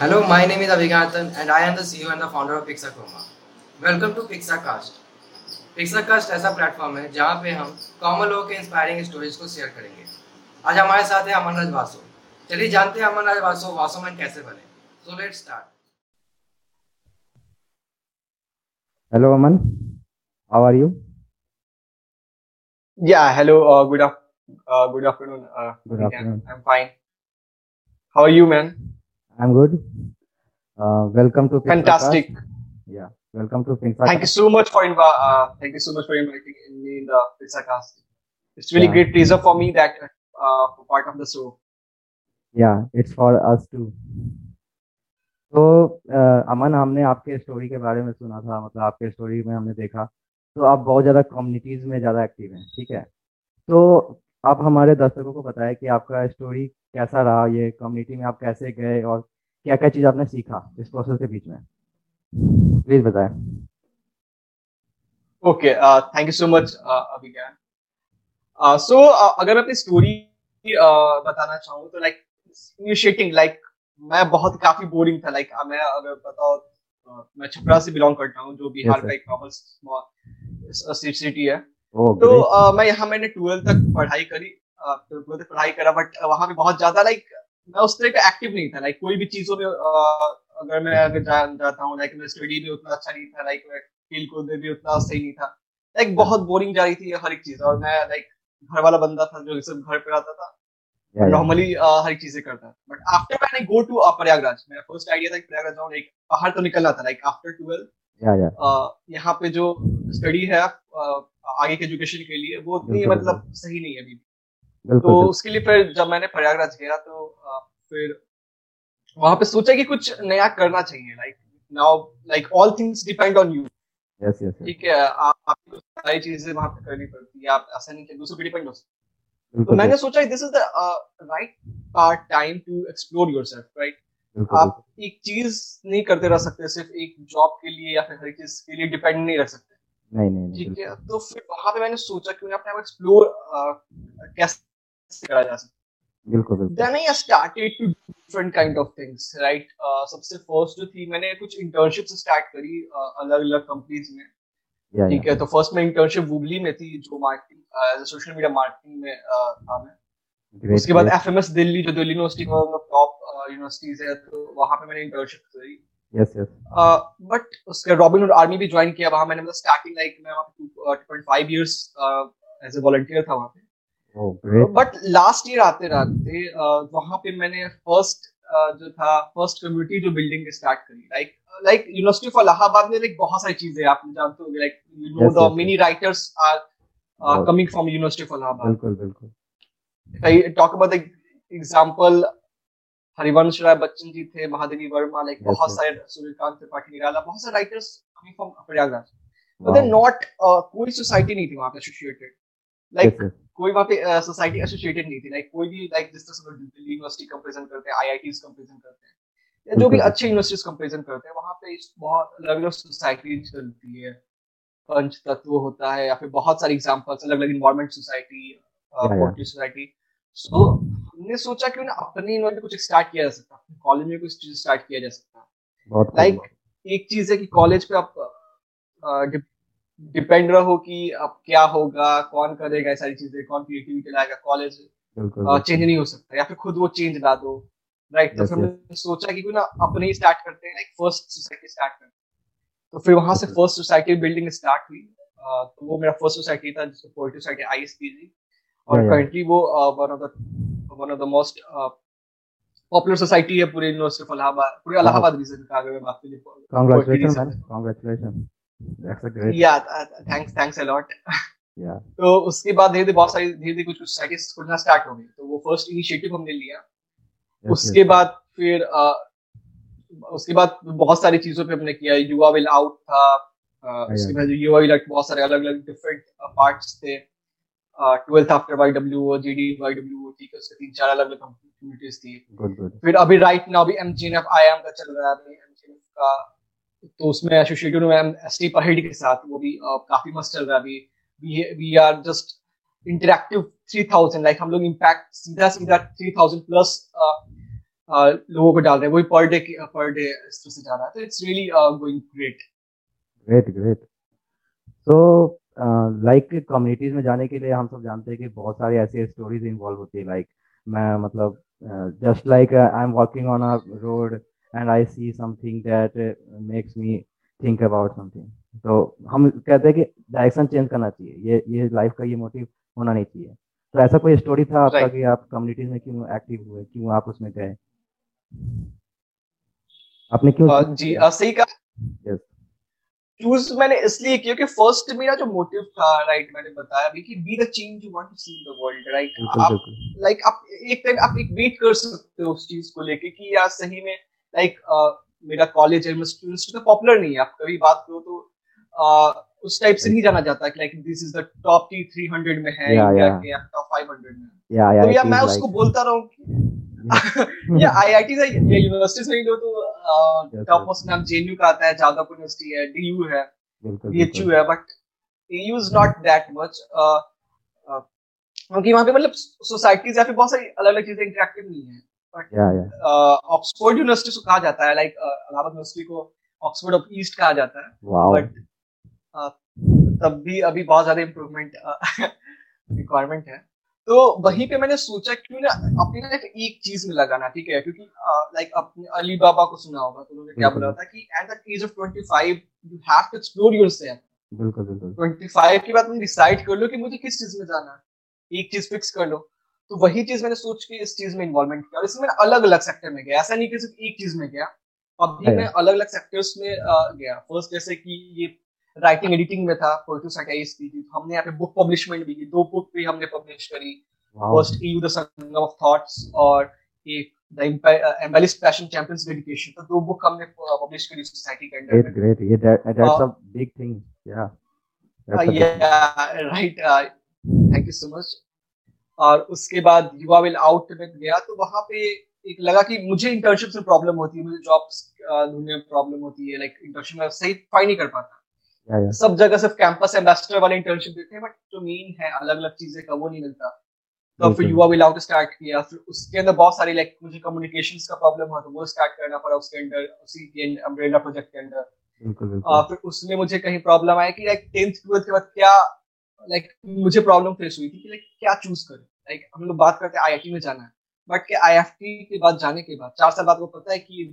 Hello, my name is Abhiganathan and I am the CEO and the founder of Pixachroma. Welcome to Pixacast. Pixacast ऐसा platform है जहाँ पे हम common लोगों के इंस्पायरिंग स्टोरीज को शेयर करेंगे आज हमारे साथ है अमन राज वासो चलिए जानते हैं अमन राज वासो वासो मैन कैसे बने so let start Hello, Aman. How are you? Yeah, hello. Uh, good af- uh, good afternoon. Uh, Good yeah, afternoon. I'm fine. I'm good. Uh, welcome to Fantastic. Cast. Yeah, welcome to Pixar. Thank you so much for invi- uh, thank you so much for inviting me in the Pizza Cast. It's really Yeah. great pleasure for me that uh, for part of the show. Yeah, it's for us too. तो uh, Aman हमने आपके story के बारे में सुना था मतलब आपके स्टोरी में हमने देखा तो आप बहुत ज़्यादा कम्युनिटीज़ में ज़्यादा एक्टिव हैं ठीक है तो आप हमारे दर्शकों को बताएँ कि आपका स्टोरी कैसा रहा ये कम्युनिटी में आप कैसे गए और क्या क्या चीज़ आपने सीखा इस प्रोसेस के बीच में प्लीज़ बताएँ uh, so much, uh, Abhigyan. Uh, so, uh, अगर मैं अपनी स्टोरी uh, बताना चाहूँ तो लाइक इनिशिएटिंग लाइक मैं बहुत काफ़ी बोरिंग था लाइक like, मैं अगर बताओ uh, मैं छपरा से बिलोंग करता हूँ जो बिहार. का एक नॉर्मल सिटी है ओह तो uh, मैं यहाँ मैंने ट्वेल्थ तक पढ़ाई करी ट्वेल्थ तक पढ़ाई करा बट वहाँ पे बहुत ज़्यादा लाइक मैं उस तरह का एक्टिव नहीं था लाइक कोई भी चीज़ों में अगर मैं अगर जा, जाता हूँ लाइक मैं स्टडी में उतना अच्छा नहीं था लाइक मैं खेल कूद में भी उतना सही नहीं था। लाइक बहुत बोरिंग जा रही थी हर एक चीज़ और मैं लाइक घर वाला बंदा था जो सब घर पे रहता था नॉर्मली हर एक चीज़ें करता। बट आफ्टर मैंने गो टू प्रयागराज मेरा फ़र्स्ट आइडिया था कि प्रयागराज जाऊँ लाइक बाहर तो निकलना था लाइक आफ्टर ट्वेल्थ यहाँ पे जो स्टडी है आगे के एजुकेशन के लिए वो उतनी मतलब सही नहीं है अभी तो उसके लिए फिर जब मैंने प्रयागराज गया तो फिर वहाँ पे सोचा कि कुछ नया करना चाहिए like now like all things depend on you yes yes ठीक है आप आपको सारी चीज़ें वहाँ पे करनी पड़ती है आप ऐसा नहीं दूसरों पे डिपेंड हो सकते तो मैंने सोचा this is the right part time to explore yourself right आप एक चीज़ नहीं करते रह सकते सिर्फ़ एक जॉब के लिए या फिर हर चीज़ के लिए डिपेंड नहीं रह सकते। नहीं नहीं नहीं ठीक है तो फिर वहाँ पे मैंने सोचा कि मैं अपने आप एक्सप्लोर कैसे करा जा सकता बिल्कुल बिल्कुल। Then I started to different kind of things right सबसे फ़र्स्ट जो थी मैंने कुछ इंटर्नशिप स्टार्ट करी अलग अलग कंपनीज़ में। ठीक है तो फ़र्स्ट में इंटर्नशिप वुबली में थी जो मार्केटिंग सोशल मीडिया मार्केटिंग में uh, था मैं। उसके बाद ग्रेट एफएमएस दिल्ली जो दिल्ली यूनिवर्सिटी का टॉप यूनिवर्सिटीज है तो वहाँ पे मैंने इंटर्नशिप करी। यस यस बट उसके रॉबिन आर्मी भी ज्वाइन किया वहाँ मैंने मतलब स्टार्टिंग लाइक मैं वहाँ पे एज वॉलंटियर था वहाँ पे। बट लास्ट ईयर आते रहते वहाँ पे मैंने फ़र्स्ट जो था फ़र्स्ट कम्युनिटी जो बिल्डिंग स्टार्ट करी। Like like university of Allahabad में लाइक बहुत सारी चीज़ें आप जानते होंगे like you know the many writers are coming from university of Allahabad बिल्कुल बिल्कुल। I talk about the example Harivansh Rai Bachchan ji थे महादेवी वर्मा लाइक बहुत सारे सूर्यकांत त्रिपाठी निराला बहुत सारे writers coming from Prayagraj but then not कोई सोसाइटी नहीं थी वहाँ पे एसोसिएटेड लाइक कोई वहाँ पे सोसाइटी एसोसिएटेड नहीं थी. लाइक कोई भी लाइक जिस तरह से दिल्ली यूनिवर्सिटी कंपैरिजन करते हैं आईआईटीज कंपैरिजन करते हैं या जो भी। अच्छे यूनिवर्सिटीज कंपैरिजन करते हैं वहाँ पे इस बहुत अलग अलग सोसाइटी चलती है. पंच तत्व होता है या फिर बहुत सारे एग्जांपल्स अलग अलग environment society. Poultry society so हमने सोचा क्यों ना अपने इन्वायरमेंट कुछ स्टार्ट किया जा सकता है कॉलेज में कुछ चीज़ स्टार्ट किया जा सकता. है लाइक एक चीज़ है कि कॉलेज पे आप डिपेंड रहो कि अब क्या होगा कौन करेगा सारी चीज़ें कौन क्रिएटिविटी लाएगा कॉलेज चेंज नहीं हो सकता या फिर खुद वो चेंज ला दो। राइट तो फिर हमने सोचा कि क्यों ना अपने ही स्टार्ट करते हैं लाइक फ़र्स्ट सोसाइटी स्टार्ट करते हैं। तो फिर वहाँ से फ़र्स्ट सोसाइटी बिल्डिंग स्टार्ट हुई। तो वो मेरा फ़र्स्ट सोसाइटी था जिसको पोइट्री सोसाइटी आईएसपीजी और Yeah, yeah. करंटली वो one of the one of the most popular society है पूरे यूनिवर्सिटी ऑफ़ इलाहाबाद पूरे इलाहाबाद रीजन का अगर मैं बात करूँ। कांग्रेचुलेशन कांग्रेचुलेशन या तो उसके बाद धीरे धीरे बहुत सारी धीरे धीरे कुछ सोसाइटीज खुलना स्टार्ट हो गई। तो वो फ़र्स्ट इनिशिएटिव हमने लिया। उसके बाद फिर अ, उसके बाद बहुत सारी चीज़ों पे हमने किया। युवा विल आउट था अ, उसके बाद युवा विल आउट बहुत सारे अलग अलग डिफरेंट पार्ट्स थे। Twelfth after Y W G D Y W ठीक है उसके तीन चार अलग अलग कम्युनिटीज थी फिर अभी राइट नाउ अभी M G N F I M का चल रहा है। एम का तो उसमें एसोसिएटेड हुए हम एस टी पहेड़ी के साथ वो भी अ, काफ़ी मस्त चल रहा है अभी। We are just interactive three thousand like हम लोग इम्पैक्ट सीधा सीधा थ्री थाउज़ेंड प्लस लोगों को डाल रहे हैं। वही पर डे पर डे इस तरह से जा रहा है। तो it's really going great great great so like communities में जाने के लिए हम सब जानते हैं कि बहुत सारी ऐसी स्टोरीज इन्वॉल्व होती है लाइक like, मैं मतलब just like I am walking on a road and I see something that makes me think about something तो हम कहते हैं कि डायरेक्शन चेंज करना चाहिए। ये ये लाइफ का ये मोटिव होना नहीं चाहिए। तो ऐसा कोई स्टोरी था आपका Right. कि आप कम्युनिटीज में क्यों एक्टिव हुए? क्यों आप उसमें गए? आपने क्यों uh, जी uh, सही कहा। Yes. चूज़ मैंने इसलिए किया कि फ़र्स्ट मेरा जो मोटिव था राइट मैंने बताया अभी कि be the change you want to see in the world right आप लाइक आप एक टाइम आप एक वेट कर सकते हो उस चीज़ को लेके कि यार सही में लाइक मेरा कॉलेज है स्टूडेंट्स तो पॉपुलर नहीं है। आप कभी बात करो तो uh, उस टाइप से नहीं जाना जाता कि like this is the top T 300 में है yeah. के या टॉप 500 में। या या तो यार मैं उसको बोलता रहूँ कि या आईआईटी से या यूनिवर्सिटी से ही लो तो टॉप मोस्ट नाम जेएनयू का आता है जादवपुर यूनिवर्सिटी है डीयू है बीएचयू है but AU is not that much क्योंकि वहाँ पे मतलब सोसाइटीज या फिर बहुत सारी अलग अलग चीज़ें इंटरेक्टिव नहीं है। या या ऑक्सफोर्ड यूनिवर्सिटी को कहा जाता है लाइक इलाहाबाद यूनिवर्सिटी को ऑक्सफोर्ड ऑफ़ ईस्ट कहा जाता है। बट तब भी अभी बहुत ज़्यादा इम्प्रूवमेंट रिक्वायरमेंट है। तो वहीं पे मैंने सोचा क्यों ना अपनी लाइफ एक चीज़ में लगाना ठीक है? क्योंकि लाइक अपने अली बाबा को सुना होगा तो उन्होंने क्या बोला था कि at the age of 25 you have to explore yourself बिल्कुल बिल्कुल। 25 के बाद तुम डिसाइड कर लो कि मुझे किस चीज़ में जाना है। एक चीज़ फिक्स कर लो। तो वही चीज़ मैंने सोच के इस चीज़ में इन्वॉल्वमेंट किया और इसमें मैंने अलग अलग सेक्टर में गया। ऐसा नहीं कि सिर्फ़ एक चीज़ में गया। अभी है। मैं अलग अलग सेक्टर्स में गया। फ़र्स्ट जैसे कि ये राइटिंग एडिटिंग में था की थी। हमने यहाँ पे बुक पब्लिशमेंट भी की। दो बुक भी हमने पब्लिश करी। फ़र्स्ट ईयू द संगम ऑफ़ थॉट्स और एक the embellish passion champions dedication तो दो बुक हमने पब्लिश करी सोसाइटी के अंडर ग्रेट ग्रेट ये that's a big thing yeah right thank you so much और उसके बाद युवा विल आउट में गया तो वहाँ पे एक लगा कि मुझे इंटर्नशिप में प्रॉब्लम होती है मुझे जॉब्स ढूँढने में प्रॉब्लम होती है लाइक इंटर्नशिप में सही फाइंड नहीं कर पाता। सब जगह सिर्फ़ कैंपस एम्बेसडर वाले इंटर्नशिप देते हैं बट जो मेन है अलग अलग चीज़ें का वो नहीं मिलता। तो फिर युवा विल आउट स्टार्ट किया फिर उसके अंदर बहुत सारी लाइक मुझे कम्युनिकेशन का प्रॉब्लम हुआ तो वो स्टार्ट करना पड़ा उसके अंदर उसी के अम्ब्रेला प्रोजेक्ट के अंदर। फिर उसमें मुझे कहीं प्रॉब्लम आया कि लाइक टेंथ ट्वेल्थ के बाद क्या लाइक मुझे प्रॉब्लम फेस हुई थी कि लाइक क्या चूज़ करें? लाइक हम लोग बात करते हैं आईआईटी में जाना है। बट के आईएफटी के बाद जाने के बाद चार साल बाद वो पता है कि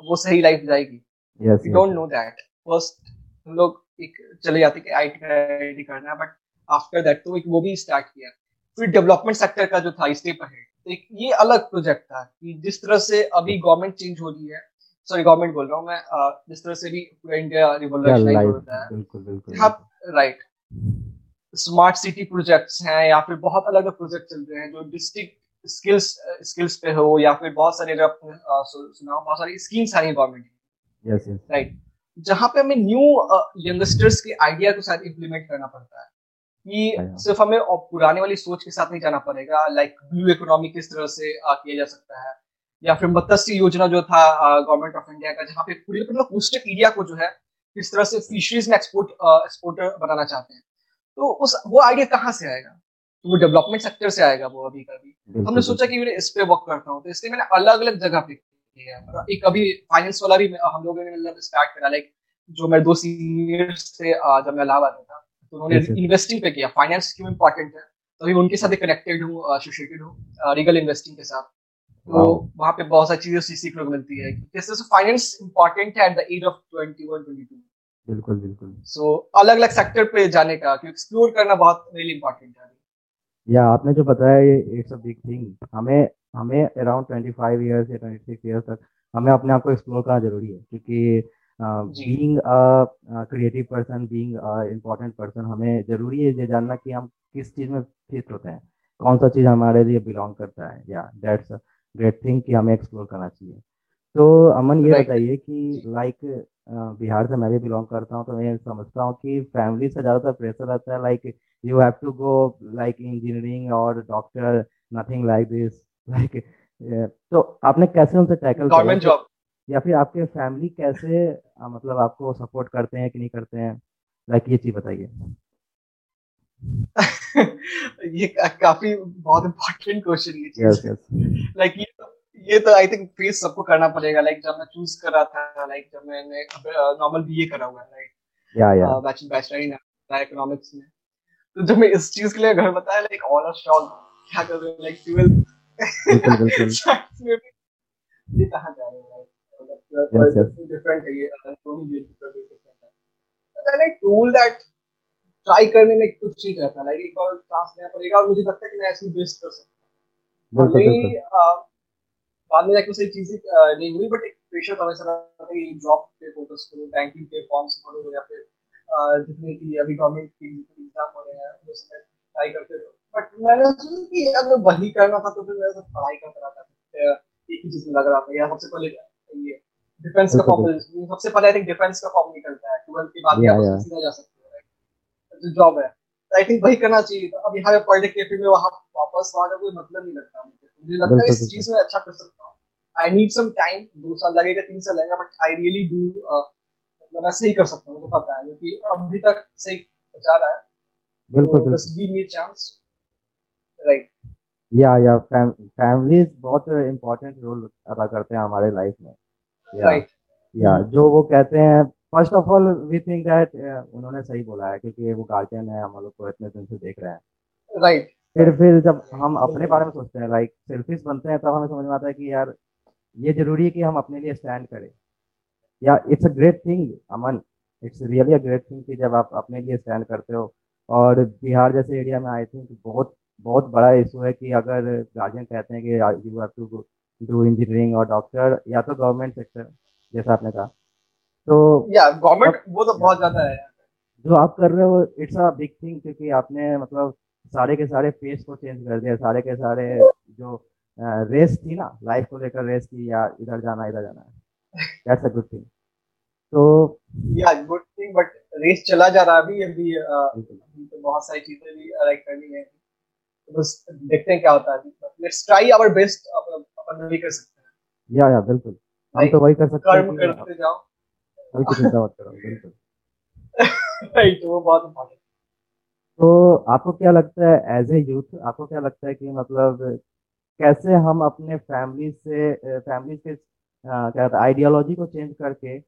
वो सही लाइफ जाएगी। Yes don't know that first हम लोग एक चले जाते कि आईआईटी करना है बट आफ्टर दैट तो एक वो भी स्टार्ट किया। फिर डेवलपमेंट सेक्टर का जो था स्टेप अहेड तो एक ये अलग प्रोजेक्ट था कि जिस तरह से अभी गवर्नमेंट चेंज हो रही है सॉरी गवर्नमेंट बोल रहा हूँ मैं जिस तरह से भी पूरा इंडिया रिवोल्यूशनाइज लाइफ है बिल्कुल बिल्कुल राइट स्मार्ट सिटी प्रोजेक्ट्स हैं या फिर बहुत अलग अलग प्रोजेक्ट चल रहे हैं जो डिस्ट्रिक्ट स्किल्स स्किल्स पे हो या फिर बहुत सारे आपने सुना बहुत सारी स्कीम्स आ रही है गवर्नमेंट की। राइट जहाँ पे हमें न्यू यंगस्टर्स के आइडिया को साथ इम्प्लीमेंट करना पड़ता है कि हाँ। सिर्फ़ हमें और पुराने वाली सोच के साथ नहीं जाना पड़ेगा लाइक ब्लू इकोनॉमी किस तरह से uh, किया जा सकता है। या फिर मत्स्य योजना जो था गवर्नमेंट ऑफ़ इंडिया का जहाँ पे पूरे मतलब कोस्टल एरिया को जो है किस तरह से फिशरीज में एक्सपोर्ट एक्सपोर्टर बनाना चाहते हैं। तो उस वो आइडिया कहाँ से आएगा? तो वो डेवलपमेंट सेक्टर से आएगा वो अभी का भी हमने सोचा कि मैं इस पे वर्क करता हूँ तो इसलिए मैंने अलग अलग जगह पे किया है। एक अभी फाइनेंस वाला भी हम लोगों ने मतलब स्टार्ट करा लाइक जो मेरे दो सीनियर्स थे जब मैं इलाहाबाद में था तो उन्होंने. इन्वेस्टिंग पे किया। फाइनेंस क्यों इम्पोर्टेंट है? तो अभी उनके साथ कनेक्टेड हूँ एसोसिएटेड हूँ रीगल इन्वेस्टिंग के साथ। तो वहाँ पे बहुत सारी चीज़ें सीखने को मिलती है। फाइनेंस इम्पोर्टेंट है at the age of twenty one twenty two बिल्कुल बिल्कुल। सो so, अलग अलग सेक्टर पे जाने का क्योंकि एक्सप्लोर करना बहुत रियली इम्पोर्टेंट है या आपने जो बताया ये इट्स अ बिग थिंग हमें हमें अराउंड ट्वेंटी फाइव ईयर्स या ट्वेंटी सिक्स ईयर्स तक हमें अपने आप को एक्सप्लोर करना ज़रूरी है क्योंकि being a creative person being a important person हमें ज़रूरी है ये जानना कि हम किस चीज़ में फिट होते हैं कौन सा चीज़ हमारे लिए बिलोंग करता है या दैट्स ग्रेट थिंग कि हमें एक्सप्लोर करना चाहिए। तो अमन ये Right. बताइए कि लाइक बिहार से मैं भी बिलोंग करता हूँ तो मैं समझता हूँ कि फैमिली से ज़्यादातर प्रेशर रहता है like have to go like engineering or doctor nothing like this like yeah. तो आपने कैसे उनसे टैकल गवर्नमेंट जॉब या फिर आपके फैमिली कैसे आ, मतलब आपको सपोर्ट करते हैं कि नहीं करते हैं लाइक ये चीज़ बताइए ये काफ़ी बहुत इम्पोर्टेंट क्वेश्चन ये चीज़ लाइक ये ये तो आई थिंक फेस सबको करना पड़ेगा लाइक जब मैं चूज़ कर रहा था लाइक जब मैंने नॉर्मल बीए करा हुआ है राइट या या बैचलर बैचलर इन इकोनॉमिक्स में। तो जब मैं इस चीज़ के लिए घर बताया लाइक ऑल आर शॉक क्या कर रहे हो लाइक ट्वेल्थ बिल्कुल बिल्कुल। ये कहाँ जा रहे हो Yes, yes. डिफरेंट है ये। लाइक टूल दैट ट्राई करने में कुछ चीज़ रहता है लाइक एक और चांस लेना पड़ेगा और मुझे लगता है कि मैं ऐसे बेस्ट कर सकता हूँ। बिल्कुल बिल्कुल। बाद में जाके सही चीज़ें नहीं हुई बट एक प्रेशर हमेशा रहता कि जॉब पे फोकस करो बैंकिंग के फॉर्म्स भरो या फिर जितने की अभी गवर्नमेंट की जितने एग्ज़ाम हो रहे हैं वो सब ट्राई करते रहो। बट मैंने सोचा कि अगर वही करना था तो फिर मैं सब पढ़ाई करता रहा था एक ही चीज़ में लग रहा था या सबसे पहले ये डिफेंस का फॉर्म सबसे पहले आई थिंक डिफेंस का फॉर्म निकलता है ट्वेल्थ के बाद yeah. सीधा जा सकते हो जो जॉब है आई थिंक वही करना चाहिए था। अब यहाँ पे पॉलिटिक के में वहाँ वापस वहाँ का कोई मतलब नहीं लगता मुझे। मुझे लगता है इस चीज़ में अच्छा कर सकता हूँ। आई नीड सम टाइम दो साल लगेगा तीन साल लगेगा बट आई रियली डू मतलब मैं सही कर सकता हूँ मुझे पता है क्योंकि अभी तक सही जा रहा है। बिल्कुल तो बस गिव मी चांस राइट या या फैमिलीज़ बहुत इम्पोर्टेंट रोल अदा करते हैं हमारे लाइफ में। राइट या जो वो कहते हैं first of all we think that उन्होंने सही बोला है क्योंकि वो गार्जियन है हम लोग को इतने दिन से देख रहे हैं। राइट फिर फिर जब हम अपने बारे में सोचते हैं लाइक सेल्फिश बनते हैं तब हमें समझ में आता है कि यार ये ज़रूरी है कि हम अपने लिए स्टैंड करें। Yeah it's a great thing Aman it's really a great thing कि जब आप अपने लिए स्टैंड करते हो। और बिहार जैसे एरिया में आई थिंक बहुत बहुत बड़ा इशू है कि अगर गार्जियन कहते हैं कि you have to do engineering और डॉक्टर या तो गवर्नमेंट सेक्टर जैसा आपने कहा। तो या गवर्नमेंट वो तो बहुत ज़्यादा है। जो आप कर रहे हो इट्स अ बिग थिंग क्योंकि आपने मतलब सारे के सारे फेस को चेंज कर दिया सारे के सारे जो रेस थी ना लाइफ को लेकर रेस की या इधर जाना इधर जाना दैट्स अ गुड थिंग तो या गुड थिंग बट रेस चला जा रहा अभी अभी तो बहुत सारी चीज़ें भी लाइक करनी है। तो बस देखते हैं क्या होता है लेट्स ट्राई आवर बेस्ट अपन भी कर सकते हैं। या या बिल्कुल। हम तो वही कर सकते हैं कर्म करते जाओ। वही चिंता मत करो बिल्कुल। राइट वो बहुत इम्पोर्टेंट तो आपको क्या लगता है एज ए यूथ आपको क्या लगता है कि मतलब कैसे हम अपने फैमिली से फैमिली के क्या आइडियोलॉजी को चेंज करके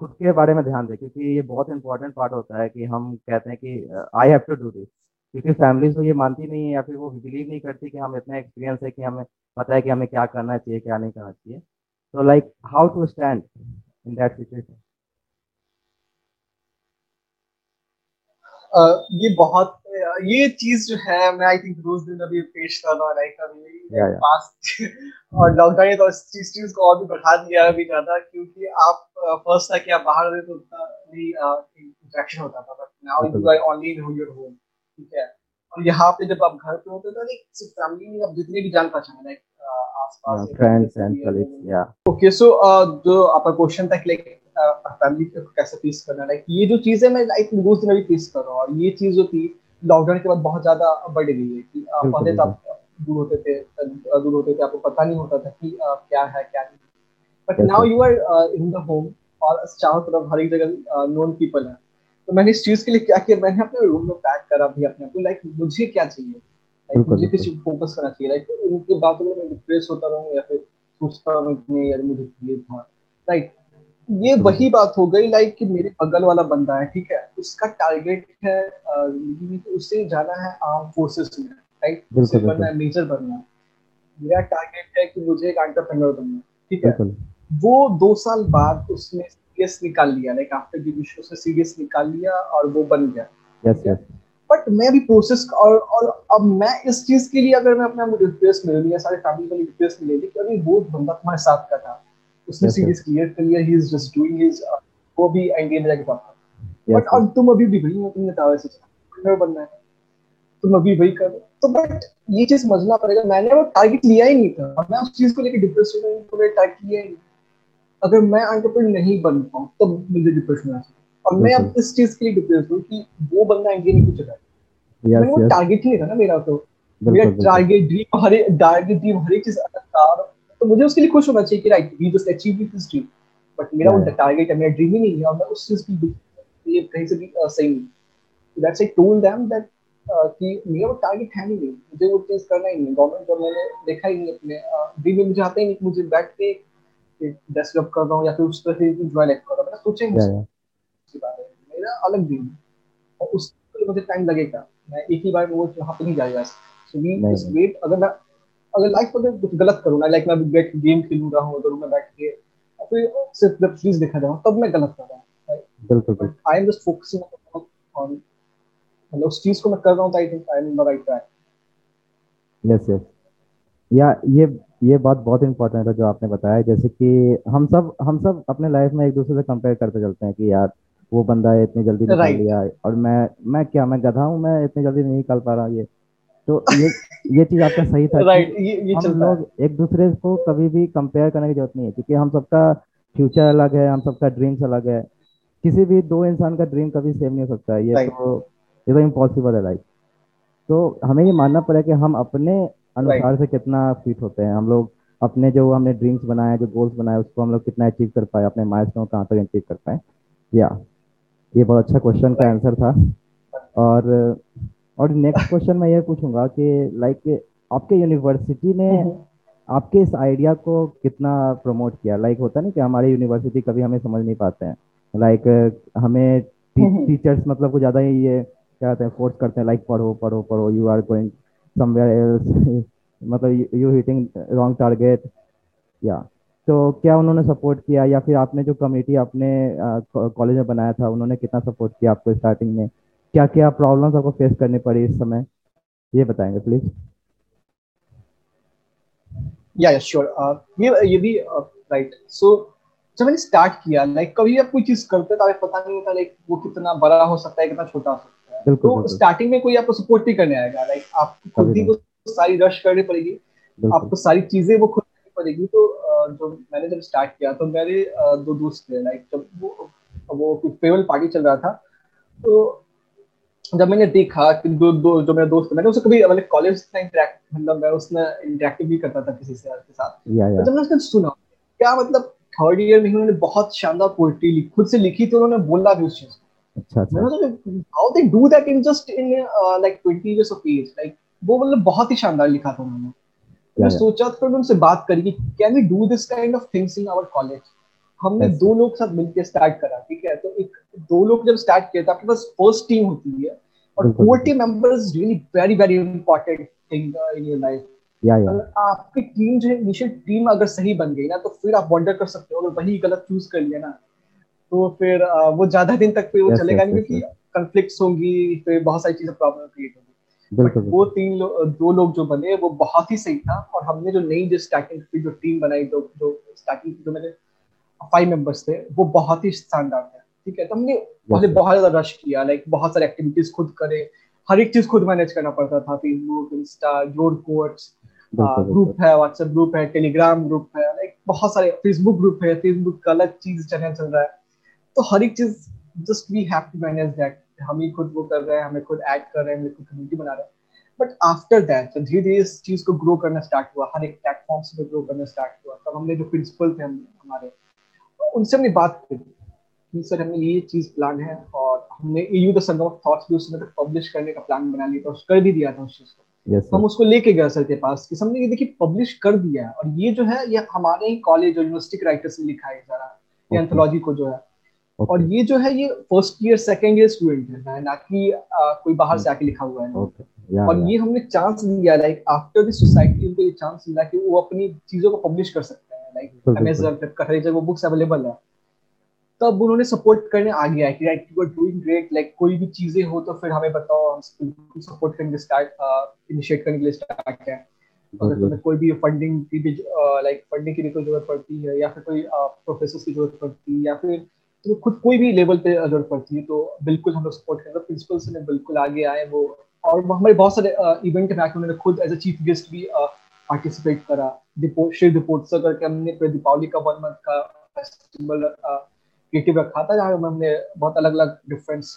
खुद के बारे में ध्यान दें? क्योंकि ये बहुत इंपॉर्टेंट पार्ट होता है कि हम कहते हैं कि I have to do this क्योंकि फैमिलीज़ तो ये मानती नहीं है या फिर वो बिलीव नहीं करती कि हम इतना एक्सपीरियंस है कि हमें पता है कि हमें क्या करना चाहिए, क्या नहीं करना चाहिए. तो like how to stand in that situation uh, ये बहुत ये चीज़ जो है मैं आई थिंक रोज दिन अभी पेश कर रहा लाइक अभी पास्ट और लॉकडाउन ने तो इस चीज़ को और भी बढ़ा दिया अभी ज़्यादा क्योंकि आप फ़र्स्ट था कि आप बाहर रहे तो उतना नहीं इंटरेक्शन होता था but now you are only in your home ठीक है? और यहाँ पे जब आप घर पे होते तो लाइक सिर्फ़ फैमिली नहीं आप जितने भी जान पहचान लाइक आसपास फ्रेंड्स एंड कलीग्स या ओके सो जो आपका क्वेश्चन था कि लाइक फैमिली को कैसे फेस करना लाइक ये जो चीज़ है मैं लाइक रोज दिन अभी फेस कर रहा हूँ और ये चीज़ जो थी लॉकडाउन के बाद बहुत ज़्यादा बढ़ गई है कि पहले तो आप दूर होते थे दूर होते थे आपको पता नहीं होता था कि क्या है क्या नहीं। But now you are in the home और चारों तरफ़ हर एक जगह नोन पीपल है। तो मैंने इस चीज़ के लिए क्या किया मैंने अपने रूम में पैक करा भी अपने को लाइक मुझे क्या चाहिए? लाइक मुझे किस फोकस करना चाहिए। लाइक उनकी बातों में मैं डिप्रेस होता रहूँ या फिर सोचता रहूँ नहीं यार मुझे ये था। राइट ये वही बात हो गई लाइक कि मेरे बगल वाला बंदा है ठीक है? उसका टारगेट है ज़िंदगी में उसे जाना है आर्म फोर्सेस में राइट उसे बनना है मेजर बनना है। मेरा टारगेट है कि मुझे एक एंटरप्रेन्योर बनना है ठीक है? वो दो साल बाद उसने सीरियस निकाल लिया लाइक आफ्टर ग्रेजुएशन उसने सीरियस निकाल लिया और वो बन गया यस यस बट मैं भी प्रोसेस और और अब मैं इस चीज़ के लिए अगर मैं अपने आप को डिप्रेस मिल या सारे फैमिली को डिप्रेस मिले कि अभी वो बंदा तुम्हारे साथ का था। उसने सीरीज़ क्लियर कर लिया he is just doing his वो भी एंड में जाके पाता बट यस तुम अभी भी हो तुमने दावे से entrepreneur बनना है। तुम अभी वही कर तो बट ये चीज़ समझना पड़ेगा। मैंने वो टारगेट लिया ही नहीं था। और मैं उस चीज़ को लेकर डिप्रेस हो गई तो टारगेट लिया ही नहीं। अगर मैं एंटरप्रेन्योर नहीं बन पाऊँ तब मुझे डिप्रेशन आ सकता और मैं अब इस चीज़ के लिए डिप्रेस हूँ कि वो बंदा इंडिया नहीं कुछ यस मैंने वो टारगेट ही नहीं था ना मेरा तो। मेरा टारगेट ड्रीम हर टारगेट ड्रीम हर एक चीज़ था तो मुझे उसके लिए खुश होना चाहिए कि right we just achieve this dream but मेरा या टारगेट है मेरा ड्रीम ही नहीं है और मैं उस चीज़ की ये कहीं से भी सही नहीं that's I told them that कि मेरा वो टारगेट है नहीं मुझे वो चीज़ करना ही नहीं गवर्नमेंट जॉब मैंने देखा ही नहीं अपने ड्रीम में मुझे आता ही नहीं मुझे बैठ के डेस्क कर रहा हूँ या फिर उस तरह से जॉय लाइक कर रहा हूँ। मैंने सोचा ही नहीं बारे में मेरा अलग ड्रीम और उसके लिए मुझे टाइम लगेगा। मैं एक ही बार वो वहाँ पे नहीं जाएगा। सो वी जस्ट वेट अगर मैं अगर लाइफ में कुछ गलत करूँ। ना लाइक मैं बैठ गेम खेलू रहा हूँ अगर मैं बैठ के फिर सिर्फ़ वेब सीरीज़ देखा जाऊँ तब मैं गलत कर रहा हूँ बिल्कुल I am just focusing on मतलब उस चीज़ को मैं कर रहा हूँ तो I think I am the right track yes yes या ये ये बात बहुत इंपॉर्टेंट है जो आपने बताया जैसे कि हम सब हम सब अपने लाइफ में एक दूसरे से कंपेयर करते चलते हैं कि यार वो बंदा है इतनी जल्दी निकाल right. लिया और मैं मैं क्या मैं गधा हूँ मैं इतनी जल्दी नहीं निकाल पा रहा ये तो ये ये चीज़ आपका सही था right, ये, ये हम लोग एक दूसरे को कभी भी कंपेयर करने की ज़रूरत नहीं है क्योंकि हम सबका फ्यूचर अलग है हम सबका ड्रीम्स अलग है। किसी भी दो इंसान का ड्रीम कभी सेम नहीं हो सकता है ये right. तो ये तो इम्पॉसिबल है लाइक तो हमें ये मानना पड़ेगा कि हम अपने अनुसार से कितना फिट होते हैं। हम लोग अपने जो हमने ड्रीम्स बनाए जो गोल्स बनाए उसको हम लोग कितना अचीव कर पाए अपने माइलस्टोन कहाँ तक अचीव कर पाए। या ये बहुत अच्छा क्वेश्चन का आंसर था। और और नेक्स्ट क्वेश्चन मैं ये पूछूँगा कि लाइक आपके यूनिवर्सिटी ने। आपके इस आइडिया को कितना प्रमोट किया? लाइक होता नहीं कि हमारी यूनिवर्सिटी कभी हमें समझ नहीं पाते हैं। लाइक हमें टीचर्स। मतलब को ज़्यादा ही ये क्या कहते हैं फोर्स करते हैं लाइक पढ़ो पढ़ो पढ़ो you are going somewhere else मतलब यू हिटिंग रॉन्ग टारगेट या तो क्या उन्होंने सपोर्ट किया? या फिर आपने जो कमेटी अपने कॉलेज में बनाया था उन्होंने कितना सपोर्ट किया आपको स्टार्टिंग में? क्या क्या प्रॉब्लम्स आपको फेस करनी पड़ी इस समय? ये बताएँगे प्लीज़ या या श्योर ये ये भी राइट सो जब मैंने स्टार्ट किया लाइक कभी आप कोई चीज़ करते तो पता नहीं होता लाइक वो कितना बड़ा हो सकता है कितना छोटा हो सकता है। तो स्टार्टिंग में कोई आपको सपोर्ट नहीं करने आएगा लाइक आपको खुद ही को सारी रश करनी पड़ेगी। आपको सारी चीज़ें वो खुद करनी पड़ेगी। तो जो मैंने जब स्टार्ट किया तो मेरे दो दोस्त थे लाइक जब वो वो फेयरवेल पार्टी चल रहा था तो जब मैंने देखा कि दो दो जो मेरा दोस्त मैंने उसे कभी मतलब कॉलेज में इंटरेक्ट मतलब मैं उसमें इंटरेक्टिव भी करता था किसी से के साथ। तो जब मैंने उसने सुना क्या मतलब थर्ड ईयर में उन्होंने बहुत शानदार पोइट्री खुद से लिखी थी उन्होंने बोला भी उस चीज़ how they do that in just in like 20 years of age like वो मतलब बहुत ही शानदार लिखा था उन्होंने। मैं सोचा फिर मैं उनसे बात करी कि can we do this kind of things in our college हमने दो लोग साथ मिलकर स्टार्ट करा ठीक है? तो एक दो लोग जब स्टार्ट किया तो आपके पास फ़र्स्ट टीम होती है और core team member is really very very important thing in your life या या आपकी टीम जो इनिशियल टीम अगर सही बन गई ना तो फिर आप वंडर कर सकते हो अगर वही गलत चूज़ कर लिया ना तो फिर वो ज़्यादा दिन तक फिर वो चलेगा नहीं क्योंकि कंफ्लिक्ट्स होंगी फिर बहुत सारी चीज़ें प्रॉब्लम क्रिएट होगी। बट वो तीन लो, दो लोग जो बने वो बहुत ही सही था और हमने जो नई जो स्टार्टिंग की जो टीम बनाई जो जो स्टार्टिंग जो मैंने फाइव मेंबर्स थे वो बहुत ही शानदार थे। ठीक है तो हमने पहले बहुत ज़्यादा रश किया लाइक बहुत सारी एक्टिविटीज़ खुद करे। हर एक चीज़ खुद मैनेज करना पड़ता था फेसबुक इंस्टा ज़ोर कोर्ट्स ग्रुप है व्हाट्सएप ग्रुप है टेलीग्राम ग्रुप है लाइक बहुत सारे फेसबुक ग्रुप है फेसबुक का अलग चीज़ चैनल चल रहा है। तो हर एक चीज़ just we have to manage that हम ही खुद वो कर रहे हैं हमें खुद ऐड कर रहे हैं हमें खुद कम्युनिटी बना रहे हैं। बट आफ्टर दैट धीरे धीरे इस चीज़ को ग्रो करना स्टार्ट हुआ हर एक प्लेटफॉर्म से ग्रो करना स्टार्ट हुआ। तब हमने जो प्रिंसिपल थे हम हमारे उनसे हमने बात करी। कि सर हमें ये चीज़ प्लान है और हमने you the Sangam of thoughts भी उसमें पब्लिश करने का प्लान बना लिया था कर भी दिया था उस चीज़ को। Yes, हम उसको लेके गए सर के पास कि हमने ये देखिए पब्लिश कर दिया है और ये जो है ये हमारे ही कॉलेज और यूनिवर्सिटी के राइटर्स ने लिखा है जरा ये एंथोलॉजी को जो है। Okay. और ये जो है ये first year second year student है ना कि कोई बाहर से आके लिखा हुआ है। Okay. yeah, और yeah. ये हमने चांस दिया लाइक आफ्टर दिस सोसाइटी उनको ये चांस मिला कि वो अपनी चीज़ों को पब्लिश कर सकते हैं लाइक अमेजन फ्लिपकार्ट हर जगह वो बुक्स अवेलेबल है। तब उन्होंने सपोर्ट करने आ गया कि right you are doing great like कोई भी चीज़ें हो तो फिर हमें बताओ हम सपोर्ट करेंगे स्टार्ट इनिशिएट करने के लिए स्टार्ट है. अगर तुम्हें कोई भी फंडिंग की भी लाइक फंडिंग की भी कोई ज़रूरत पड़ती है या फिर कोई प्रोफेसर की ज़रूरत पड़ती है या फिर तो खुद कोई भी लेवल पे ज़रूरत पड़ती है तो बिल्कुल हम लोग सपोर्ट करेंगे। प्रिंसिपल से बिल्कुल आगे आए वो और हमारे बहुत सारे इवेंट में आके उन्होंने खुद एज अ चीफ गेस्ट भी पार्टिसिपेट करा। श्री दीपोत्सव करके हमने दीपावली का वन मंथ का फेस्टिवल क्रिएटिव रखा था जहाँ हमने बहुत अलग अलग डिफरेंस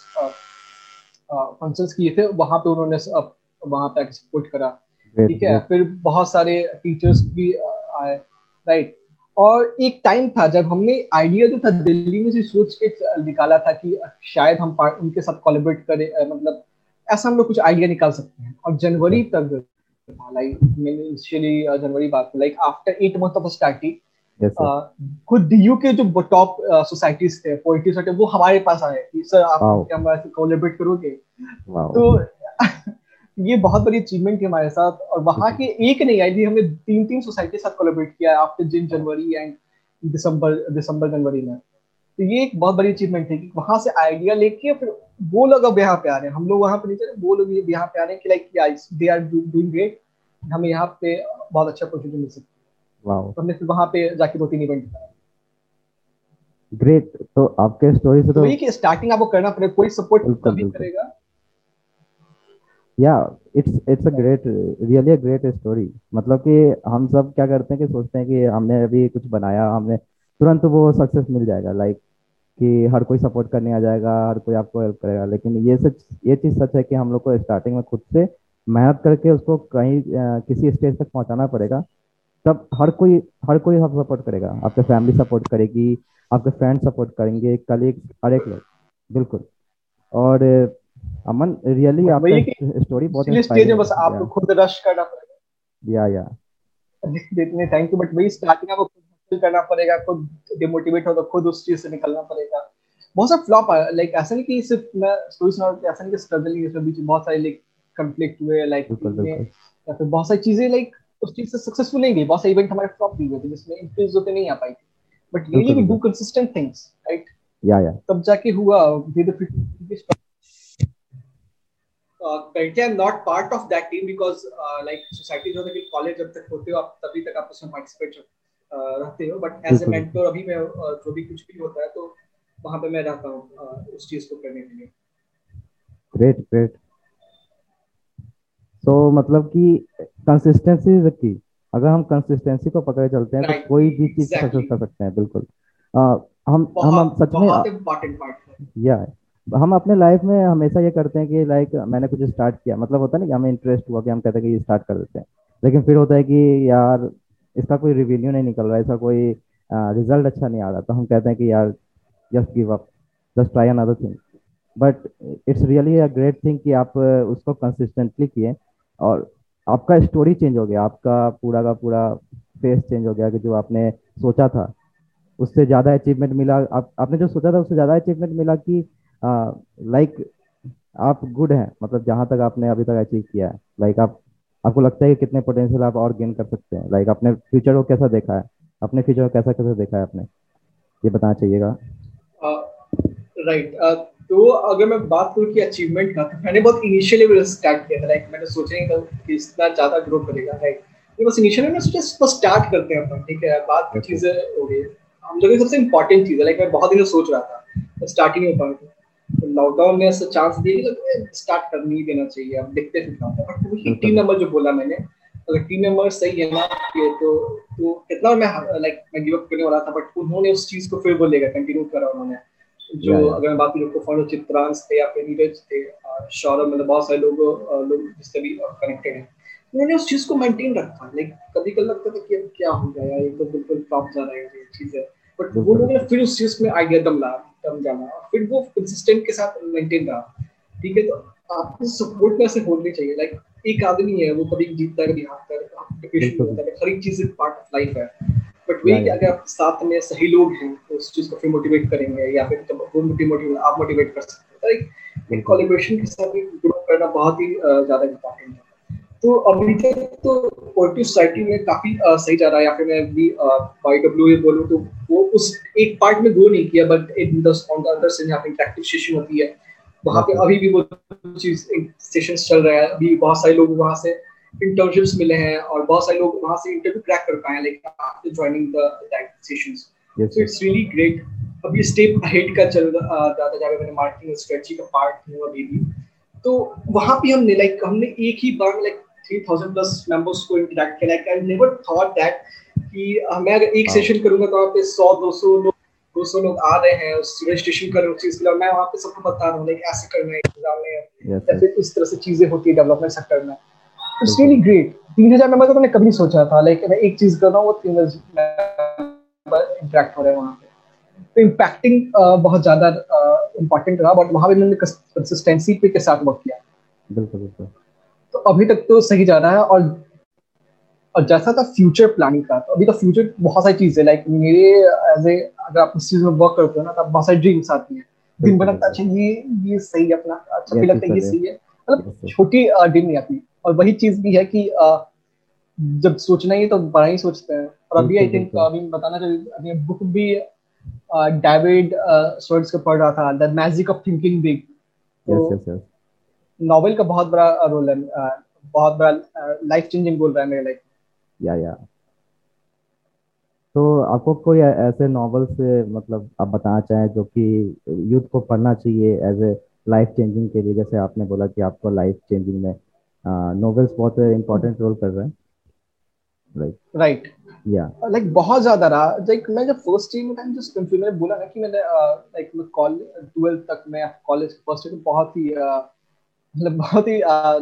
फ़ंक्शंस किए थे वहाँ पे उन्होंने वहाँ पे सपोर्ट करा। ठीक है? फिर बहुत सारे टीचर्स भी आए राइट और एक टाइम था जब हमने आइडिया जो था दिल्ली में से सोच के निकाला था कि शायद हम उनके साथ कोलेबरेट करें मतलब ऐसा हम लोग कुछ आइडिया निकाल सकते हैं। और जनवरी तक लाइक मैंने इनिशियली जनवरी बात like after eight month of starting खुद डीयू के जो टॉप सोसाइटीज थे पोइट्री सोसाइटी वो हमारे पास आए। कि सर आप क्या हमारे कोलैबोरेट करोगे? तो ये बहुत बड़ी अचीवमेंट थी हमारे साथ। और वहाँ के एक नहीं आई थी हमने तीन तीन सोसाइटी के साथ कोलैबोरेट किया आफ्टर जिन जनवरी एंड दिसंबर दिसंबर जनवरी में। तो ये एक बहुत बड़ी अचीवमेंट थी कि वहाँ से आइडिया लेके फिर वो लोग अब यहाँ पे आ रहे हैं। हम लोग वहाँ पे नहीं चले वो लोग यहाँ पे आ रहे हैं कि like they are doing great हमें यहाँ पे बहुत अच्छा अपॉर्चुनिटी मिल सकती है। वाओ तो हमने फिर वहाँ पे जाके दो तीन इवेंट ग्रेट तो आपके स्टोरी से तो वही कि स्टार्टिंग आपको करना पड़ेगा कोई सपोर्ट करेगा? या it's it's a great really a great story मतलब कि हम सब क्या करते हैं कि सोचते हैं कि हमने अभी कुछ बनाया हमने तुरंत वो सक्सेस मिल जाएगा। लाइक कि हर कोई सपोर्ट करने आ जाएगा हर कोई आपको हेल्प करेगा। लेकिन ये सच ये चीज़ सच है कि हम लोग को स्टार्टिंग में खुद से मेहनत करके उसको कहीं किसी स्टेज तक पहुंचाना पड़ेगा। तब हर कोई हर कोई आपको सपोर्ट करेगा। आपके फैमिली सपोर्ट करेगी आपके फ्रेंड सपोर्ट करेंगे कलीग हर एक लोग। बिल्कुल। और अमन रियली आपका स्टोरी बहुत स्टेज में बस आपको खुद रश करना पड़ेगा। या या देखने थैंक यू बट वही स्टार्टिंग आपको खुद करना पड़ेगा खुद डिमोटिवेट हो तो खुद उस चीज़ से निकलना पड़ेगा। बहुत सारा फ्लॉप आया। लाइक ऐसा नहीं कि सिर्फ़ मैं स्टोरी सुना ऐसा नहीं कि स्ट्रगल नहीं इसमें बीच बहुत सारे लाइक कंफ्लिक्ट हुए लाइक या फिर बहुत सारी चीज़ें लाइक उस चीज़ से सक्सेसफुल नहीं गई। बहुत से इवेंट हमारे फ्लॉप भी हुए थे जिसमें इंक्रीज होते नहीं आ पाई थी। But really we do consistent things right या या। तब जाके हुआ with the currently I'm not part of that team because uh, like society जो है कॉलेज जब तक होते हो आप तभी तक आप उसमें पार्टिसिपेट uh, रहते हो। बट एज ए मेंटर अभी मैं uh, जो भी कुछ भी होता है तो वहाँ पे मैं रहता हूँ uh, उस चीज़ को करने के लिए। ग्रेट ग्रेट तो मतलब कि कंसिस्टेंसी इज़ की अगर हम कंसिस्टेंसी को पकड़े चलते हैं right. तो कोई भी चीज़ सक्सेस कर सकते हैं बिल्कुल। आ, हम हम हम सच में या हम अपने लाइफ में हमेशा ये करते हैं कि लाइक मैंने कुछ स्टार्ट किया। मतलब होता है ना कि हमें इंटरेस्ट हुआ कि हम कहते हैं कि ये स्टार्ट कर देते हैं। लेकिन फिर होता है कि यार इसका कोई रिवेन्यू नहीं निकल रहा इसका कोई रिज़ल्ट अच्छा नहीं आ रहा। तो हम कहते हैं कि यार just give up just try another thing but it's really a great thing कि आप उसको कंसिस्टेंटली किए। और आपका स्टोरी चेंज हो गया आपका पूरा का पूरा फेस चेंज हो गया कि जो आपने सोचा था उससे ज़्यादा अचीवमेंट मिला। आप आपने जो सोचा था उससे ज़्यादा अचीवमेंट मिला कि लाइक आप गुड हैं मतलब जहाँ तक आपने अभी तक अचीव किया है। लाइक आप आपको लगता है कि कितने पोटेंशियल आप और गेन कर सकते हैं। लाइक अपने फ्यूचर को कैसा देखा है? अपने फ्यूचर को कैसा कैसा देखा है आपने? ये बताना चाहिएगा। Right uh, right. uh, तो अगर मैं बात करूँ कि अचीवमेंट का तो मैंने बहुत इनिशियली लेवल स्टार्ट किया था लाइक मैंने सोचा नहीं था कि इतना ज़्यादा ग्रो करेगा राइट तो बस इनिशियली मैंने सोचा बस स्टार्ट करते हैं अपन ठीक है? बात की चीज़ें हो गई। हम लोग सबसे इंपॉर्टेंट चीज़ है लाइक मैं बहुत दिनों सोच रहा था स्टार्टिंग में तो लॉकडाउन ने ऐसा चांस दिया कि स्टार्ट कर नहीं देना चाहिए अब देखते फिर बट वही टीम नंबर जो बोला मैंने अगर टीम मेंबर सही है ना तो तो कितना मैं लाइक मैं गिव अप करने वाला था बट उन्होंने उस चीज़ को फिर बोलेगा कंटिन्यू करा उन्होंने। जो अगर मैं बात करूँ को फॉलो चित्रांश थे या फिर नीरज थे सौरभ मतलब बहुत सारे लोग लोग जिससे भी कनेक्टेड हैं। उन्होंने उस चीज़ को मेंटेन रखा। लाइक कभी कभी लगता था कि अब क्या हो गया यार ये तो बिल्कुल टॉप जा रहा है ये चीज़ है। बट वो लोगों ने फिर उस चीज़ में आइडिया दम ला दम जाना। फिर वो कंसिस्टेंट के साथ मेंटेन रहा। ठीक है तो आपको सपोर्ट में ऐसे होनी चाहिए। लाइक एक आदमी है वो कभी जीतता है कभी हारता है हर एक चीज़ पार्ट ऑफ़ लाइफ है। बट वही अगर आप साथ में सही लोग हैं तो उस चीज़ को फिर मोटिवेट करेंगे या फिर तो वो मोटिवेट आप मोटिवेट कर सकते हैं। एक कोलैबोरेशन के साथ भी ग्रो करना बहुत ही ज़्यादा इम्पोर्टेंट है। तो अभी तक तो पोइट्री सोसाइटी में काफ़ी सही जा रहा है या फिर मैं भी वाई डब्ल्यू बोलूँ तो वो उस एक पार्ट में ग्रो नहीं किया but in the on the other से यहाँ पे इंटरेक्टिव सेशन होती है। वहाँ पे अभी भी वो चीज़ सेशन चल रहा है अभी बहुत सारे लोग वहाँ से इंटर्नशिप्स मिले हैं और बहुत सारे लोग वहाँ से इंटरव्यू क्रैक कर पाए like after joining the that sessions so it's really great अभी स्टेप अहेड का चल रहा था जहाँ पे मैंने मार्केटिंग स्ट्रेटजी का पार्ट हूँ अभी भी। तो वहाँ पे हमने लाइक हमने एक ही बार like three thousand plus members को इंटरेक्ट किया। Like I never thought that कि मैं अगर एक सेशन करूँगा तो वहाँ पे सौ दो सौ लोग दो सौ लोग आ रहे हैं उस रजिस्ट्रेशन कर रहे हैं उस चीज़ के लिए। मैं वहाँ पे सबको बता रहा हूँ लाइक ऐसे करना है एग्ज़ाम में। या फिर इस तरह से चीज़ें होती है डेवलपमेंट सेक्टर में। इट्स रियली ग्रेट तीन हज़ार मेंबर तो मैंने कभी नहीं सोचा था। लाइक मैं एक चीज़ कर रहा हूँ वो तीन हज़ार इंटरेक्ट हो रहे हैं वहाँ पे। तो इम्पैक्टिंग बहुत ज़्यादा इम्पोर्टेंट रहा बट वहाँ पे मैंने कंसिस्टेंसी पे के साथ वर्क किया। बिल्कुल बिल्कुल। तो अभी तक तो सही जा रहा है और और जैसा था फ्यूचर प्लानिंग का तो अभी तो फ्यूचर बहुत सारी चीज़ें लाइक मेरे एज ए अगर आप इस चीज़ में वर्क करते हो ना तो बहुत सारी ड्रीम्स आती हैं। दिन भर लगता अच्छा ये ये सही है अपना अच्छा भी लगता है ये सही है। मतलब छोटी ड्रीम नहीं आती। और वही चीज़ भी है कि जब सोचना ही तो बड़ा ही सोचते हैं। और अभी आई थिंक अभी बताना चाहिए अभी बुक भी डेविड स्वर्ड्स का पढ़ रहा था the magic of thinking big तो नॉवेल का बहुत बड़ा रोल है बहुत बड़ा लाइफ चेंजिंग रोल रहा है मेरे लाइफ या या। तो आपको कोई ऐसे नॉवल से मतलब आप बताना चाहें जो कि यूथ को पढ़ना चाहिए एज ए लाइफ चेंजिंग के लिए? जैसे आपने बोला कि आपको लाइफ चेंजिंग में नॉवेल्स बहुत इम्पोर्टेंट रोल कर रहे हैं। राइट राइट या लाइक बहुत ज़्यादा रहा। लाइक मैं जब फ़र्स्ट ईयर में था जस्ट कंफ्यूज मैंने बोला ना कि मैंने लाइक मैं कॉलेज 12 तक मैं कॉलेज फ़र्स्ट ईयर बहुत ही मतलब बहुत ही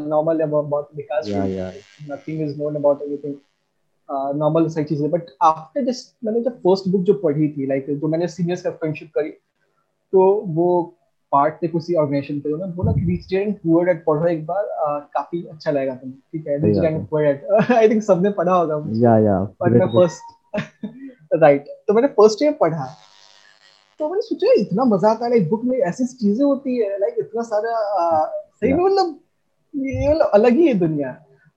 नॉर्मल है बहुत या या nothing is known about anything normal सही चीज़ें। बट आफ्टर जस्ट मैंने जब फ़र्स्ट बुक जो पढ़ी थी लाइक जो मैंने सीनियर्स का फ्रेंडशिप करी तो वो पार्ट थे किसी ऑर्गेनाइजेशन के उन्होंने बोला कि एंड पुअर एट पढ़ो एक बार आ, काफ़ी अच्छा लगेगा तुम्हें ठीक है? And poor at I think सबने पढ़ा होगा। या या पर मैं फ़र्स्ट राइट तो मैंने फ़र्स्ट ईयर पढ़ा। तो मैंने सोचा इतना मज़ा आता है लाइक बुक में ऐसी चीज़ें होती है लाइक इतना सारा सही में मतलब ये मतलब अलग ही है दुनिया।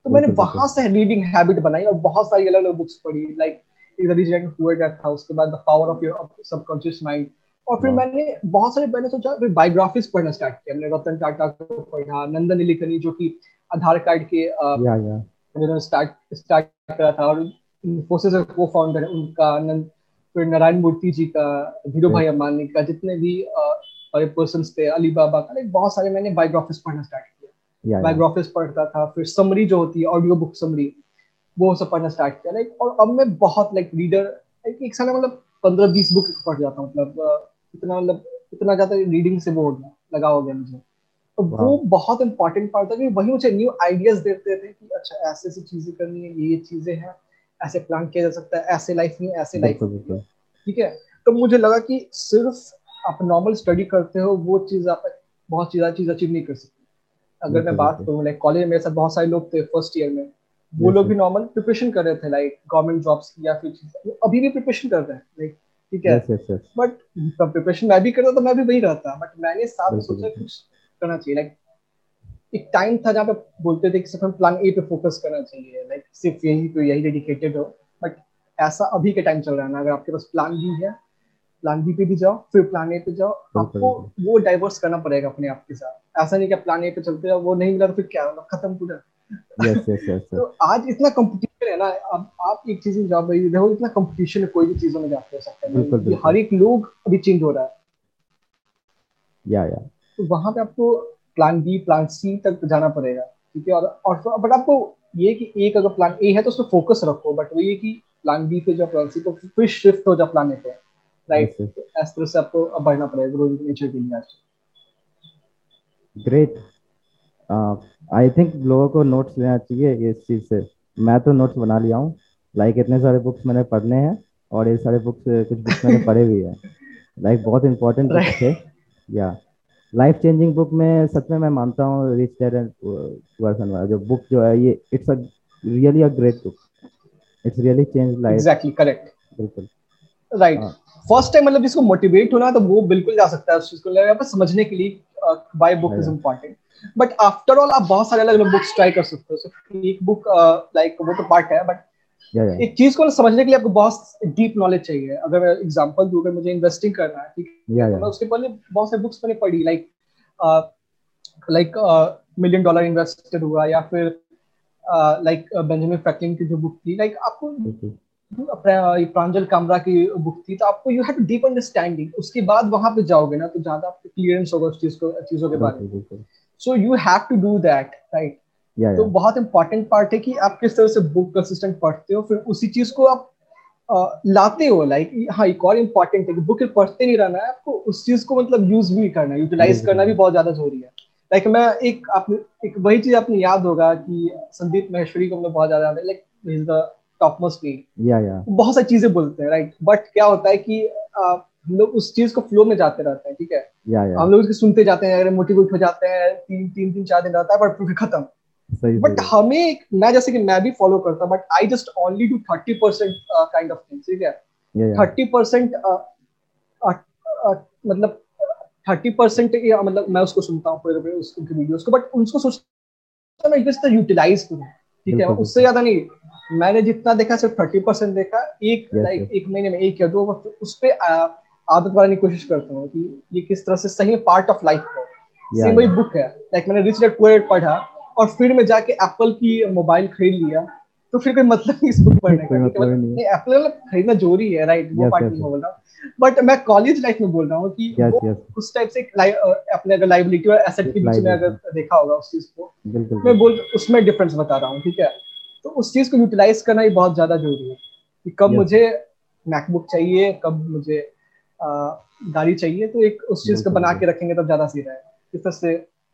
तो मैंने वहाँ से रीडिंग हैबिट बनाई और बहुत सारी अलग अलग बुक्स पढ़ी लाइक एंड पुअर एट था उसके बाद the power of your subconscious mind और फिर मैंने बहुत सारे मैंने सोचा फिर बायोग्राफीज पढ़ना स्टार्ट किया। मैंने रतन टाटा को पढ़ा नंदन नीलेकनी जो कि आधार कार्ड के या स्टार्ट स्टार्ट करा था और इन्फोसिस का को फाउंडर है उनका नंद फिर नारायण मूर्ति जी का धीरू भाई अम्बानी का जितने भी पर्सन थे अली बाबा का बहुत सारे मैंने बायोग्राफीज पढ़ना स्टार्ट किया। बायोग्राफीज पढ़ता था फिर समरी जो होती है ऑडियो बुक समरी वो सब पढ़ना स्टार्ट किया। लाइक और अब मैं बहुत लाइक रीडर एक साल मतलब पंद्रह बीस बुक पढ़ जाता हूँ मतलब इतना मतलब इतना ज़्यादा रीडिंग से वो लगा हो गया मुझे। तो वो बहुत इंपॉर्टेंट पार्ट था कि वही मुझे न्यू आइडियाज़ देते थे कि अच्छा ऐसे ऐसी चीज़ें करनी है ये चीज़ें हैं ऐसे प्लान किया जा सकता है ऐसे लाइफ में ऐसे लाइफ में ठीक है? तो मुझे लगा कि सिर्फ़ आप नॉर्मल स्टडी करते हो वो चीज़ आप बहुत चीज़ चीज़ अचीव नहीं कर सकते। अगर मैं बात करूँ लाइक कॉलेज में मेरे साथ बहुत सारे लोग थे फ़र्स्ट ईयर में। वो लोग भी नॉर्मल प्रिपरेशन कर रहे थे लाइक गवर्नमेंट जॉब्स की या फिर अभी भी प्रिपरेशन कर रहे हैं लाइक ठीक है? बट प्रिपरेशन मैं भी करता तो मैं भी वही रहता। बट मैंने साथ में सोचा कुछ करना चाहिए। लाइक एक टाइम था जहाँ पे बोलते थे कि सिर्फ़ हम प्लान ए पे फोकस करना चाहिए। लाइक सिर्फ़ यही पे यही डेडिकेटेड हो। बट ऐसा अभी के टाइम चल रहा है ना अगर आपके पास प्लान बी है प्लान बी पे भी जाओ फिर प्लान ए पे जाओ आपको वो डाइवर्स करना पड़ेगा अपने आप के साथ। ऐसा नहीं कि प्लान ए पे चलते जाओ वो नहीं मिला तो फिर क्या? खत्म पूरा। Yes, yes, yes, तो आज इतना कंपटीशन है ना अब आप एक चीज़ में जा रही देखो इतना कंपटीशन है कोई भी चीज़ों में हो सकते हैं। हर एक लोग अभी चेंज हो रहा है। या या। तो वहाँ पे आपको प्लान बी प्लान सी तक जाना पड़ेगा ठीक है? और और बट आपको ये कि एक अगर प्लान ए है तो फोकस रखो बट वो ये कि प्लान बी पे जो प्लान सी तो फिर शिफ्ट हो जाओ प्लान ए पे राइट इस तरह से आपको बढ़ना पड़ेगा ग्रोइंग नेचर के लिए ग्रेट आई थिंक लोगों को नोट्स लेना चाहिए इस चीज़ से। मैं तो नोट्स बना लिया हूँ। लाइक like, इतने सारे बुक्स मैंने पढ़ने हैं और ये सारे बुक्स कुछ बुक्स मैंने पढ़े भी हैं। लाइक like, बहुत इंपॉर्टेंट बुक थे। या लाइफ चेंजिंग बुक में सच में मैं मानता हूँ रिच डैड एंड वाला जो बुक जो है ये it's a really a great book it's really change life exactly correct बिल्कुल। राइट फ़र्स्ट टाइम मतलब जिसको मोटिवेट होना तो वो बिल्कुल जा सकता है उस चीज़ को समझने के लिए why book is important but after all आप बहुत सारे अलग अलग बुक्स ट्राई कर सकते हो एक बुक लाइक uh, वो तो पार्ट है बट एक चीज़ को समझने के लिए आपको बहुत डीप नॉलेज चाहिए। अगर मैं एग्जांपल दूँ अगर मुझे इन्वेस्टिंग करना है ठीक है तो उसके पहले बहुत से बुक्स मैंने पढ़ी like like million dollar invested हुआ या फिर लाइक बेंजामिन फ्रैंकलिन की जो बुक थी लाइक आपको प्रांजल कामरा की बुक थी तो आपको you have to deep understanding उसके बाद वहाँ पे जाओगे ना तो ज़्यादा आपको क्लियरेंस होगा उस चीज़ को चीज़ों के बारे में. So you have to do that right तो बहुत इंपॉर्टेंट पार्ट है कि आप किस तरह से बुक कंसिस्टेंट पढ़ते हो फिर उसी चीज़ को आप uh, लाते हो लाइक हाँ एक और इंपॉर्टेंट है कि बुक पढ़ते नहीं रहना है आपको उस चीज़ को मतलब यूज़ भी करना है यूटिलाइज करना भी बहुत ज़्यादा ज़रूरी है. लाइक मैं एक आपने एक वही चीज़ आपने याद होगा कि संदीप महेश्वरी को मैं बहुत ज़्यादा like is the top most या या बहुत सारी चीज़ें बोलते हैं राइट बट क्या होता है कि uh, हम लोग उस चीज़ को फ्लो में जाते रहते हैं ठीक है? या या हम लोग उसको सुनते जाते हैं अगर मोटिवेट हो जाते हैं तीन तीन तीन चार दिन रहता है बट फिर खत्म। बट हमें मैं जैसे कि मैं भी फॉलो करता हूँ but I just only do thirty percent kind of things ठीक है? थर्टी परसेंट मतलब थर्टी परसेंट मतलब मैं उसको सुनता हूँ पूरे पूरे उस- उनके वीडियोस को बट उसको सोचता जस्ट यूटिलाइज करूँ। ठीक है उससे ज़्यादा नहीं। मैंने जितना देखा सिर्फ़ थर्टी परसेंट देखा। एक लाइक एक महीने में एक या दो वक्त उस पर आदत बनाने की कोशिश करता हूँ कि ये किस तरह से सही पार्ट ऑफ़ लाइफ है सेम वही बुक है। लाइक मैंने रिच डेड पुअर पढ़ा और फिर मैं जाके एप्पल की मोबाइल खरीद लिया। तो फिर कोई मतलब नहीं इस बुक पढ़ने का? मतलब एप्पल मतलब खरीदना ज़रूरी है राइट वो पार्ट नहीं बोल रहा बट मैं कॉलेज लाइफ में बोल रहा हूँ कि. उस टाइप से अपने अगर लाइबिलिटी और एसेट के बीच में अगर देखा होगा उस चीज़ को मैं बोल उसमें डिफरेंस बता रहा हूँ ठीक है? तो उस चीज़ को यूटिलाइज करना ही बहुत ज़्यादा ज़रूरी है कि कब मुझे मैकबुक चाहिए कब मुझे गाड़ी चाहिए तो एक उस चीज़ को बना के रखेंगे तब ज़्यादा सही रहेगा। इस तरह से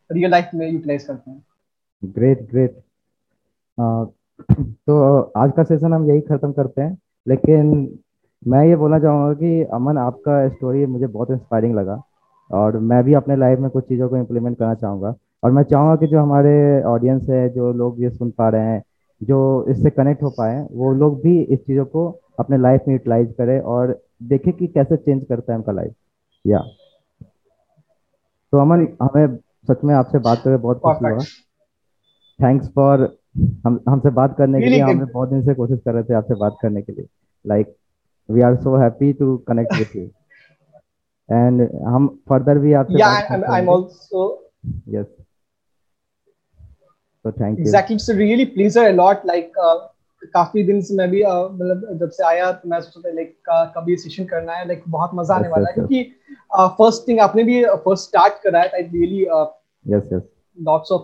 रियल लाइफ में यूटिलाइज करते हैं। ग्रेट ग्रेट तो आज का सेशन हम यही खत्म करते हैं लेकिन मैं ये बोलना चाहूँगा कि अमन आपका स्टोरी मुझे बहुत इंस्पायरिंग लगा और मैं भी अपने लाइफ में कुछ चीज़ों को इम्प्लीमेंट करना चाहूँगा। और मैं चाहूँगा कि जो हमारे ऑडियंस है जो लोग ये सुन पा रहे हैं जो इससे कनेक्ट हो पाए वो लोग भी इस चीज़ों को अपने लाइफ में यूटिलाइज करें और देखें कि कैसे चेंज करता है उनका लाइफ या। तो अमन हमें सच में आपसे बात करके बहुत खुशी हुआ। थैंक्स फॉर हम हमसे बात करने के लिए. हमने बहुत दिन से कोशिश कर रहे थे आपसे बात करने के लिए। Like we are so happy to connect with you and हम फर्दर भी आपसे I'm, करते I'm also यस तो thank you a really pleasure a lot. Like uh, काफ़ी दिन से मैं भी uh, मतलब जब से आया तो मैं सोचा लाइक कभी सेशन करना है लाइक बहुत मज़ा आने वाला है. क्योंकि फ़र्स्ट थिंग आपने भी फ़र्स्ट स्टार्ट करा है I really yes yes lots of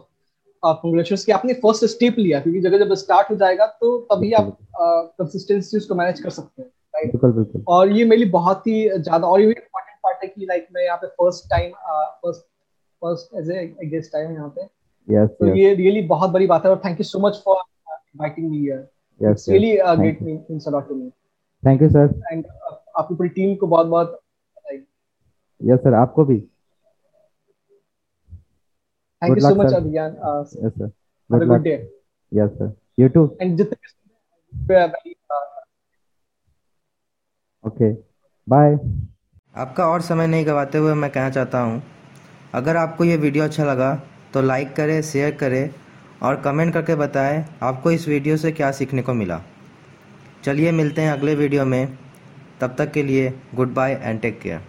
congratulations कि आपने फ़र्स्ट स्टेप लिया क्योंकि जगह जब स्टार्ट हो जाएगा तो तभी आप कंसिस्टेंसी उसको मैनेज कर सकते हैं राइट बिल्कुल बिल्कुल। और ये मेरे लिए बहुत ही ज़्यादा और ये इम्पोर्टेंट पार्ट है कि लाइक मैं यहाँ पे first time first first as a guest आया यहाँ पे। यस तो ये रियली बहुत बड़ी बात है और thank you so much for inviting me here yes really great. Means a lot to me thank you sir and आपकी पूरी टीम को बहुत बहुत यस सर आपको भी। Thank Good you so luck, much sir. अभियान yes sir have good a good luck day yes sir you too and जितने okay bye आपका और समय नहीं गवाते हुए मैं कहना चाहता हूँ अगर आपको ये वीडियो अच्छा लगा तो लाइक करें शेयर करें और कमेंट करके बताएँ आपको इस वीडियो से क्या सीखने को मिला। चलिए मिलते हैं अगले वीडियो में तब तक के लिए good bye and take care